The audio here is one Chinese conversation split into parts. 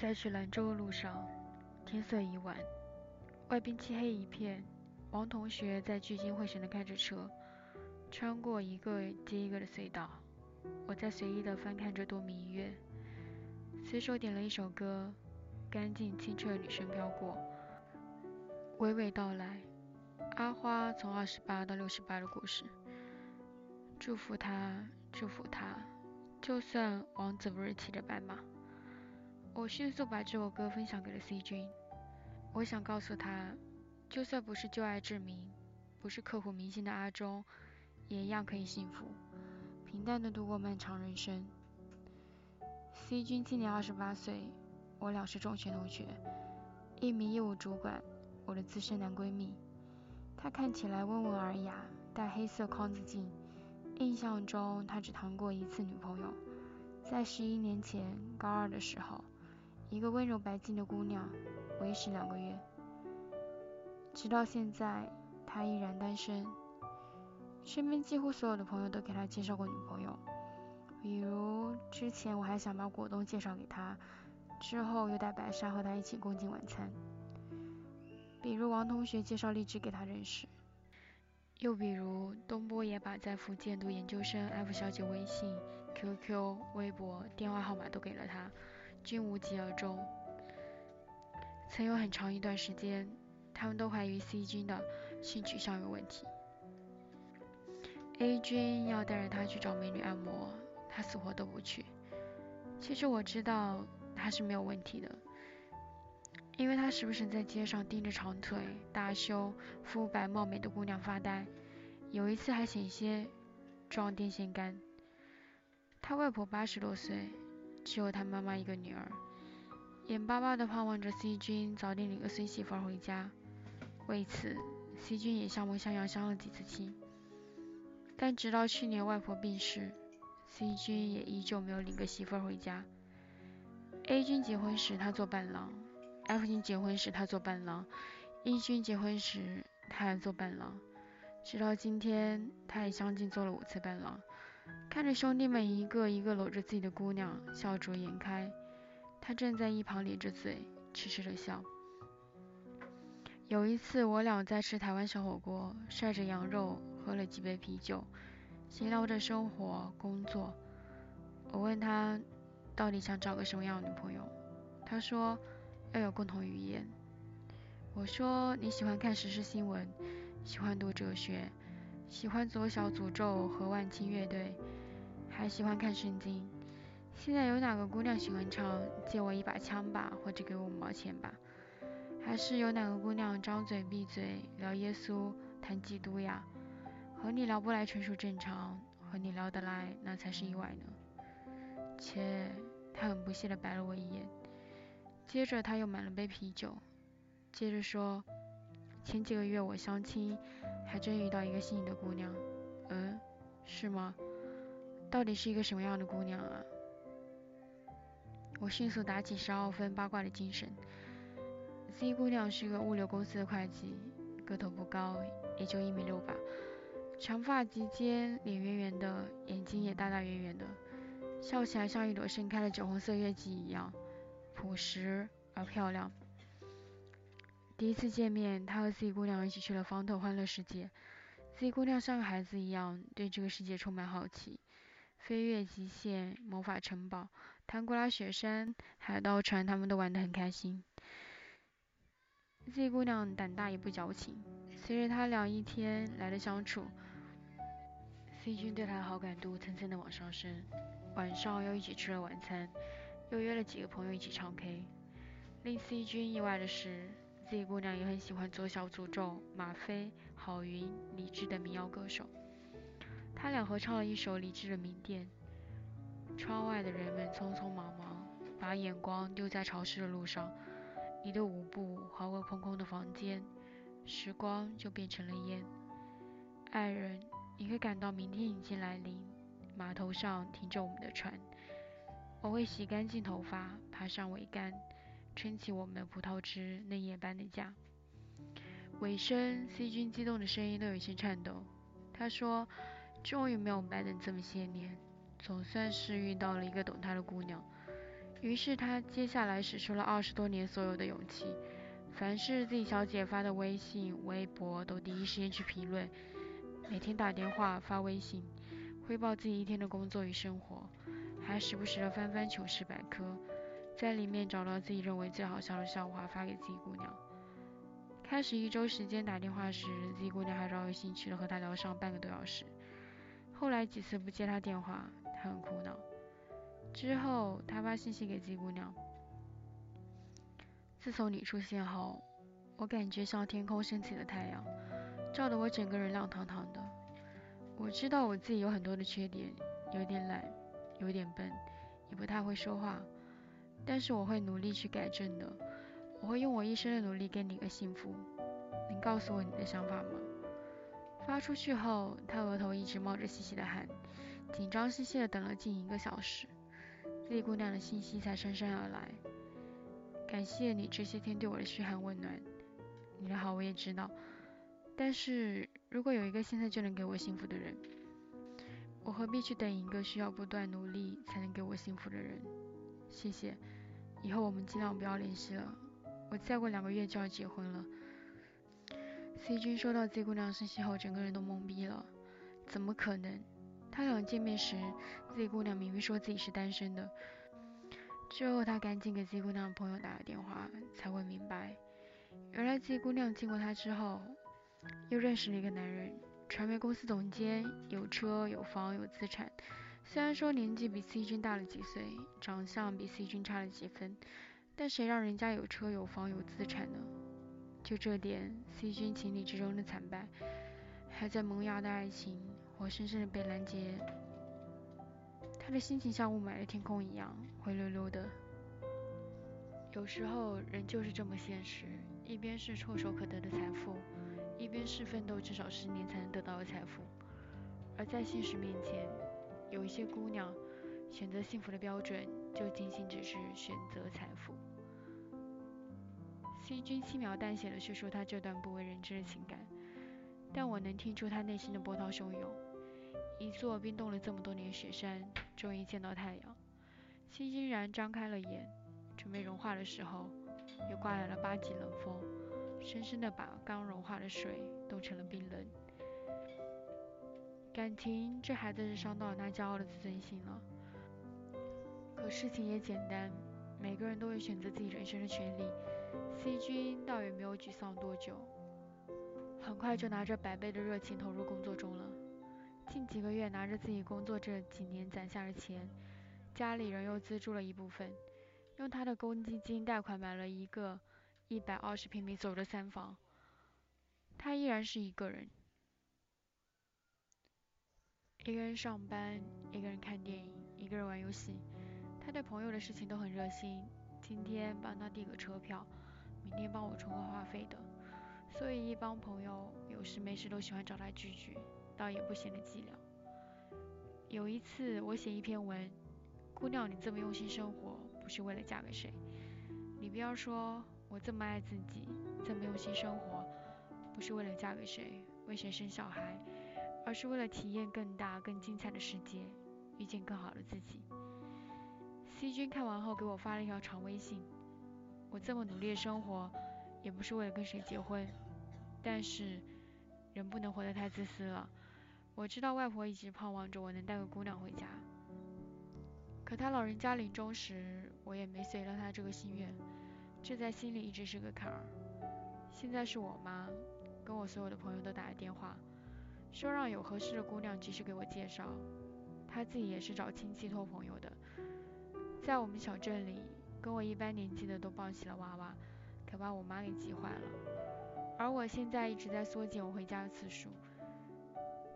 在去兰州的路上，天色已晚，外边漆黑一片。王同学在聚精会神地开着车，穿过一个接一个的隧道。我在随意地翻看着多米音乐，随手点了一首歌，干净清澈的女声飘过，娓娓道来阿花从二十八到六十八的故事。祝福他，祝福他，就算王子不是骑着白马。我迅速把这首歌分享给了 C 君，我想告诉他，就算不是旧爱志明，不是刻骨铭心的阿忠，也一样可以幸福，平淡的度过漫长人生。C 君今年二十八岁，我俩是中学同学，一名业务主管，我的资深男闺蜜。他看起来温文尔雅，戴黑色框子镜，印象中他只谈过一次女朋友，在十一年前高二的时候。一个温柔白净的姑娘，维持两个月，直到现在，她依然单身。身边几乎所有的朋友都给她介绍过女朋友，比如之前我还想把果冻介绍给她，之后又带白沙和她一起共进晚餐。比如王同学介绍荔枝给她认识，又比如东波也把在福建读研究生 F 小姐微信、QQ、微博、电话号码都给了她。均无疾而终。曾有很长一段时间，他们都怀疑 C 君的性取向有问题。A 君要带着他去找美女按摩，他死活都不去。其实我知道他是没有问题的，因为他时不时在街上盯着长腿、大胸、肤白貌美的姑娘发呆，有一次还险些撞电线杆。他外婆八十多岁。只有他妈妈一个女儿，眼巴巴地盼望着 C 君早点领个孙媳妇回家。为此，C 君也像模像样相了几次亲。但直到去年外婆病逝，C 君也依旧没有领个媳妇回家。A 君结婚时他做伴郎，F 君结婚时他做伴郎，E 君结婚时他也做伴郎，直到今天，他也相继做了五次伴郎。看着兄弟们一个一个搂着自己的姑娘，笑逐颜开，他正在一旁咧着嘴，痴痴的笑。有一次，我俩在吃台湾小火锅，晒着羊肉，喝了几杯啤酒，闲聊着生活、工作。我问他，到底想找个什么样的女朋友？他说，要有共同语言。我说，你喜欢看时事新闻，喜欢读哲学。喜欢左小诅咒和万青乐队，还喜欢看圣经。现在有哪个姑娘喜欢唱借我一把枪吧，或者给我五毛钱吧？还是有哪个姑娘张嘴闭嘴聊耶稣、谈基督呀？和你聊不来纯属正常，和你聊得来那才是意外呢。切，他很不屑地白了我一眼，接着他又买了杯啤酒，接着说。前几个月我相亲，还真遇到一个心仪的姑娘。嗯，是吗？到底是一个什么样的姑娘啊？我迅速打起十二分八卦的精神。C 姑娘是个物流公司的会计，个头不高，也就一米六吧，长发及肩，脸圆圆的，眼睛也大大圆圆的，笑起来像一朵盛开的酒红色月季一样，朴实而漂亮。第一次见面，他和 C 姑娘一起去了方特欢乐世界。C 姑娘像个孩子一样，对这个世界充满好奇。飞跃极限、魔法城堡、唐古拉雪山、海盗船，他们都玩得很开心。Z 姑娘胆大也不矫情，随着他俩一天来的相处，C 君对她的好感度蹭蹭的往上升。晚上又一起吃了晚餐，又约了几个朋友一起唱 K。令 C 君意外的是。自己姑娘也很喜欢左小诅咒、马飞、郝云、李志等民谣歌手，他俩合唱了一首李志的《名店》。窗外的人们匆匆忙忙，把眼光丢在潮湿的路上。你的舞步划过空空的房间，时光就变成了烟。爱人，你会感到明天已经来临。码头上停着我们的船，我会洗干净头发，爬上桅杆。撑起我们葡萄枝嫩叶般的家。尾声，C 君激动的声音都有些颤抖。他说：“终于没有白等这么些年，总算是遇到了一个懂他的姑娘。于是他接下来使出了二十多年所有的勇气，凡是 Z 小姐发的微信、微博都第一时间去评论，每天打电话、发微信，汇报自己一天的工作与生活，还时不时的翻翻糗事百科，在里面找到自己认为最好笑的笑话发给自己姑娘。开始一周时间打电话时自己姑娘还饶有兴趣的和他聊上半个多小时，后来几次不接他电话，他很苦恼。之后，他发信息给自己姑娘。自从你出现后，我感觉像天空升起的太阳，照得我整个人亮堂堂的。我知道我自己有很多的缺点，有点懒，有点笨，也不太会说话，但是我会努力去改正的。我会用我一生的努力给你一个幸福。能告诉我你的想法吗？发出去后，他额头一直冒着细细的汗，紧张兮兮的等了近一个小时。Z 姑娘的信息才姗姗而来，感谢你这些天对我的嘘寒问暖。你的好我也知道，但是如果有一个现在就能给我幸福的人，我何必去等一个需要不断努力才能给我幸福的人？谢谢，以后我们尽量不要联系了。我再过两个月就要结婚了。C 君收到 Z 姑娘信息后，整个人都懵逼了，怎么可能？他俩见面时，Z 姑娘明明说自己是单身的。之后他赶紧给 Z 姑娘朋友打了电话，才问明白，原来 Z 姑娘见过他之后，又认识了一个男人，传媒公司总监，有车有房有资产。虽然说年纪比 C 君大了几岁，长相比 C 君差了几分，但谁让人家有车有房有资产呢？就这点，C 君情理之中的惨败，还在萌芽的爱情。活生生的被拦截，他的心情像雾霾的天空一样灰溜溜的。有时候人就是这么现实，一边是唾手可得的财富，一边是奋斗至少十年才能得到的财富。而在现实面前，有一些姑娘选择幸福的标准就仅仅只是选择财富。C 君轻描淡写的叙述他这段不为人知的情感，但我能听出他内心的波涛汹涌。一座冰冻了这么多年雪山，终于见到太阳。欣欣然张开了眼，准备融化的时候，又刮来了八级冷风，深深的把刚融化的水冻成了冰冷。感情这孩子是伤到了他骄傲的自尊心了。可事情也简单，每个人都有选择自己人生的权利。C 君倒也没有沮丧多久，很快就拿着百倍的热情投入工作中了。近几个月拿着自己工作这几年攒下的钱，家里人又资助了一部分，用他的公积金贷款买了一个一百二十平米左右的三房。他依然是一个人，一个人上班，一个人看电影，一个人玩游戏。他对朋友的事情都很热心，今天帮他递个车票，明天帮我充个话费的。所以一帮朋友有事没事都喜欢找他聚聚。倒也不显得寂寥。有一次我写一篇文，姑娘你这么用心生活，不是为了嫁给谁？你不要说我这么爱自己，这么用心生活，不是为了嫁给谁，为谁生小孩，而是为了体验更大更精彩的世界，遇见更好的自己。C 君看完后给我发了一条长微信，我这么努力的生活，也不是为了跟谁结婚，但是人不能活得太自私了。我知道外婆一直盼望着我能带个姑娘回家，可她老人家临终时，我也没随了她这个心愿，这在心里一直是个坎儿。现在是我妈跟我所有的朋友都打了电话，说让有合适的姑娘及时给我介绍。她自己也是找亲戚托朋友的，在我们小镇里，跟我一般年纪的都抱起了娃娃，可把我妈给急坏了。而我现在一直在缩减我回家的次数。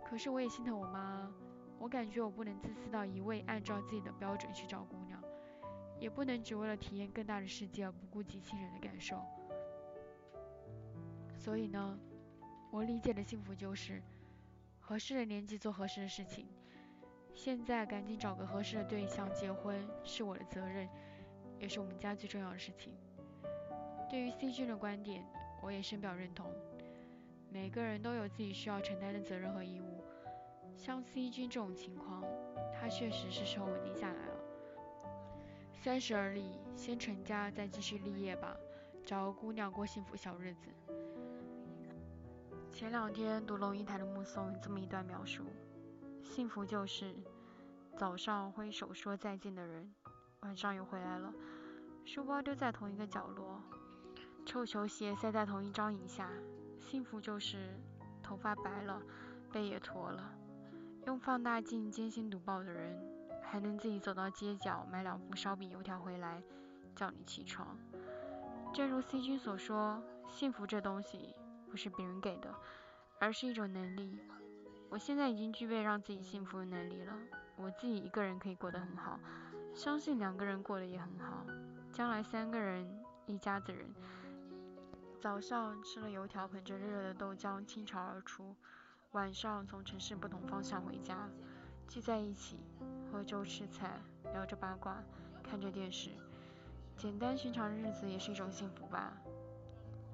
可是我也心疼我妈，我感觉我不能自私到一味按照自己的标准去找姑娘，也不能只为了体验更大的世界而不顾及亲人的感受。所以呢，我理解的幸福就是合适的年纪做合适的事情。现在赶紧找个合适的对象结婚是我的责任，也是我们家最重要的事情。对于 C 君的观点，我也深表认同。每个人都有自己需要承担的责任和义务。像 C 君这种情况，他确实是时候稳定下来了。三十而立，先成家再继续立业吧，找个姑娘过幸福小日子。前两天读龙应台的目送这么一段描述：幸福就是早上挥手说再见的人，晚上又回来了，书包丢在同一个角落，臭球鞋塞在同一张椅下。幸福就是头发白了，背也驼了，用放大镜艰辛读报的人，还能自己走到街角买两副烧饼油条回来叫你起床。正如 C 君所说，幸福这东西。不是别人给的，而是一种能力。我现在已经具备让自己幸福的能力了。我自己一个人可以过得很好，相信两个人过得也很好。将来三个人，一家子人，早上吃了油条，捧着热热的豆浆倾巢而出；晚上从城市不同方向回家，聚在一起喝粥吃菜，聊着八卦，看着电视。简单寻常的日子也是一种幸福吧。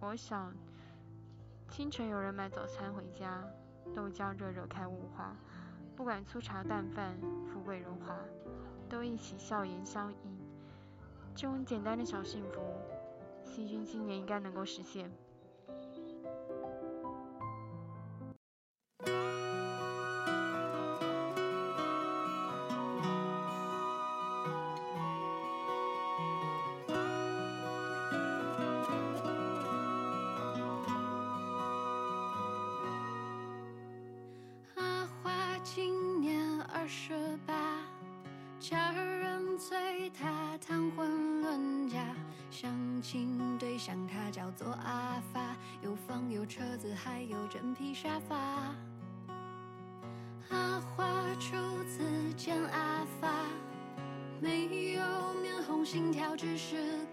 我想。清晨有人买早餐回家，豆浆热热开雾化，不管粗茶淡饭、富贵荣华，都一起笑颜相迎。这种简单的小幸福，细菌今年应该能够实现。情对象他叫做阿发。有房有车子还有真皮沙发。阿花初次见阿发没有面红心跳只是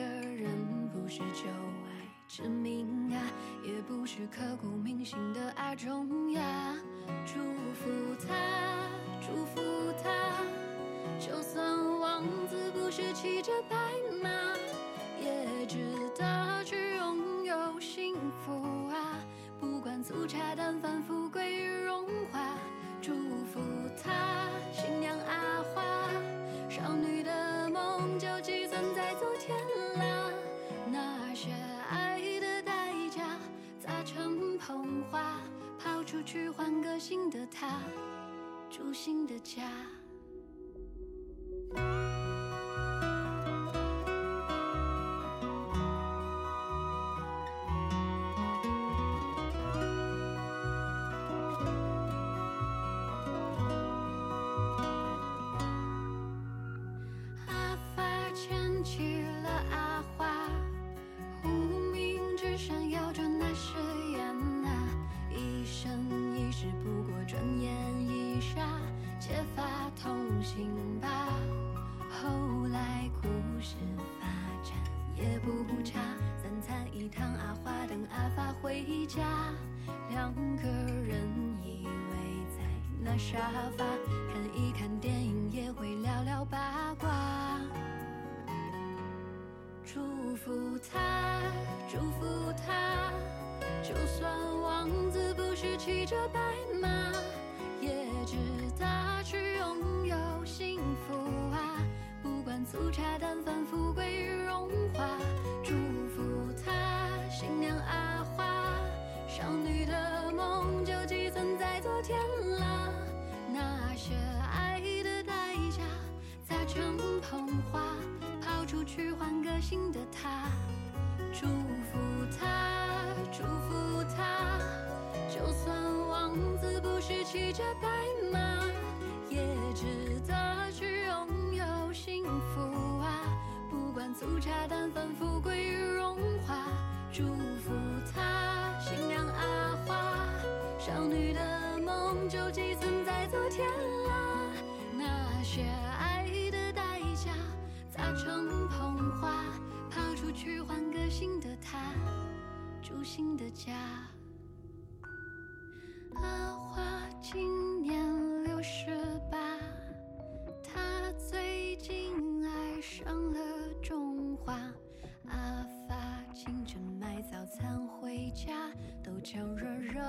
个人不是旧爱。证明啊，也不是刻骨铭心的阿忠出去，换个新的他，住新的家。等阿花，等阿发回家，两个人依偎在那沙发，看一看电影，也会聊聊八卦。祝福他，祝福他，就算王子不是骑着白马，也值得去拥有幸福啊。不管粗茶淡饭，富贵荣华。骑着白马也值得去拥有幸福啊不管粗茶淡饭富贵荣华祝福她新娘阿花少女的梦就寄存在昨天啦那些爱的代价扎成捧花抛出去换个新的她住新的家清晨买早餐回家豆浆热热。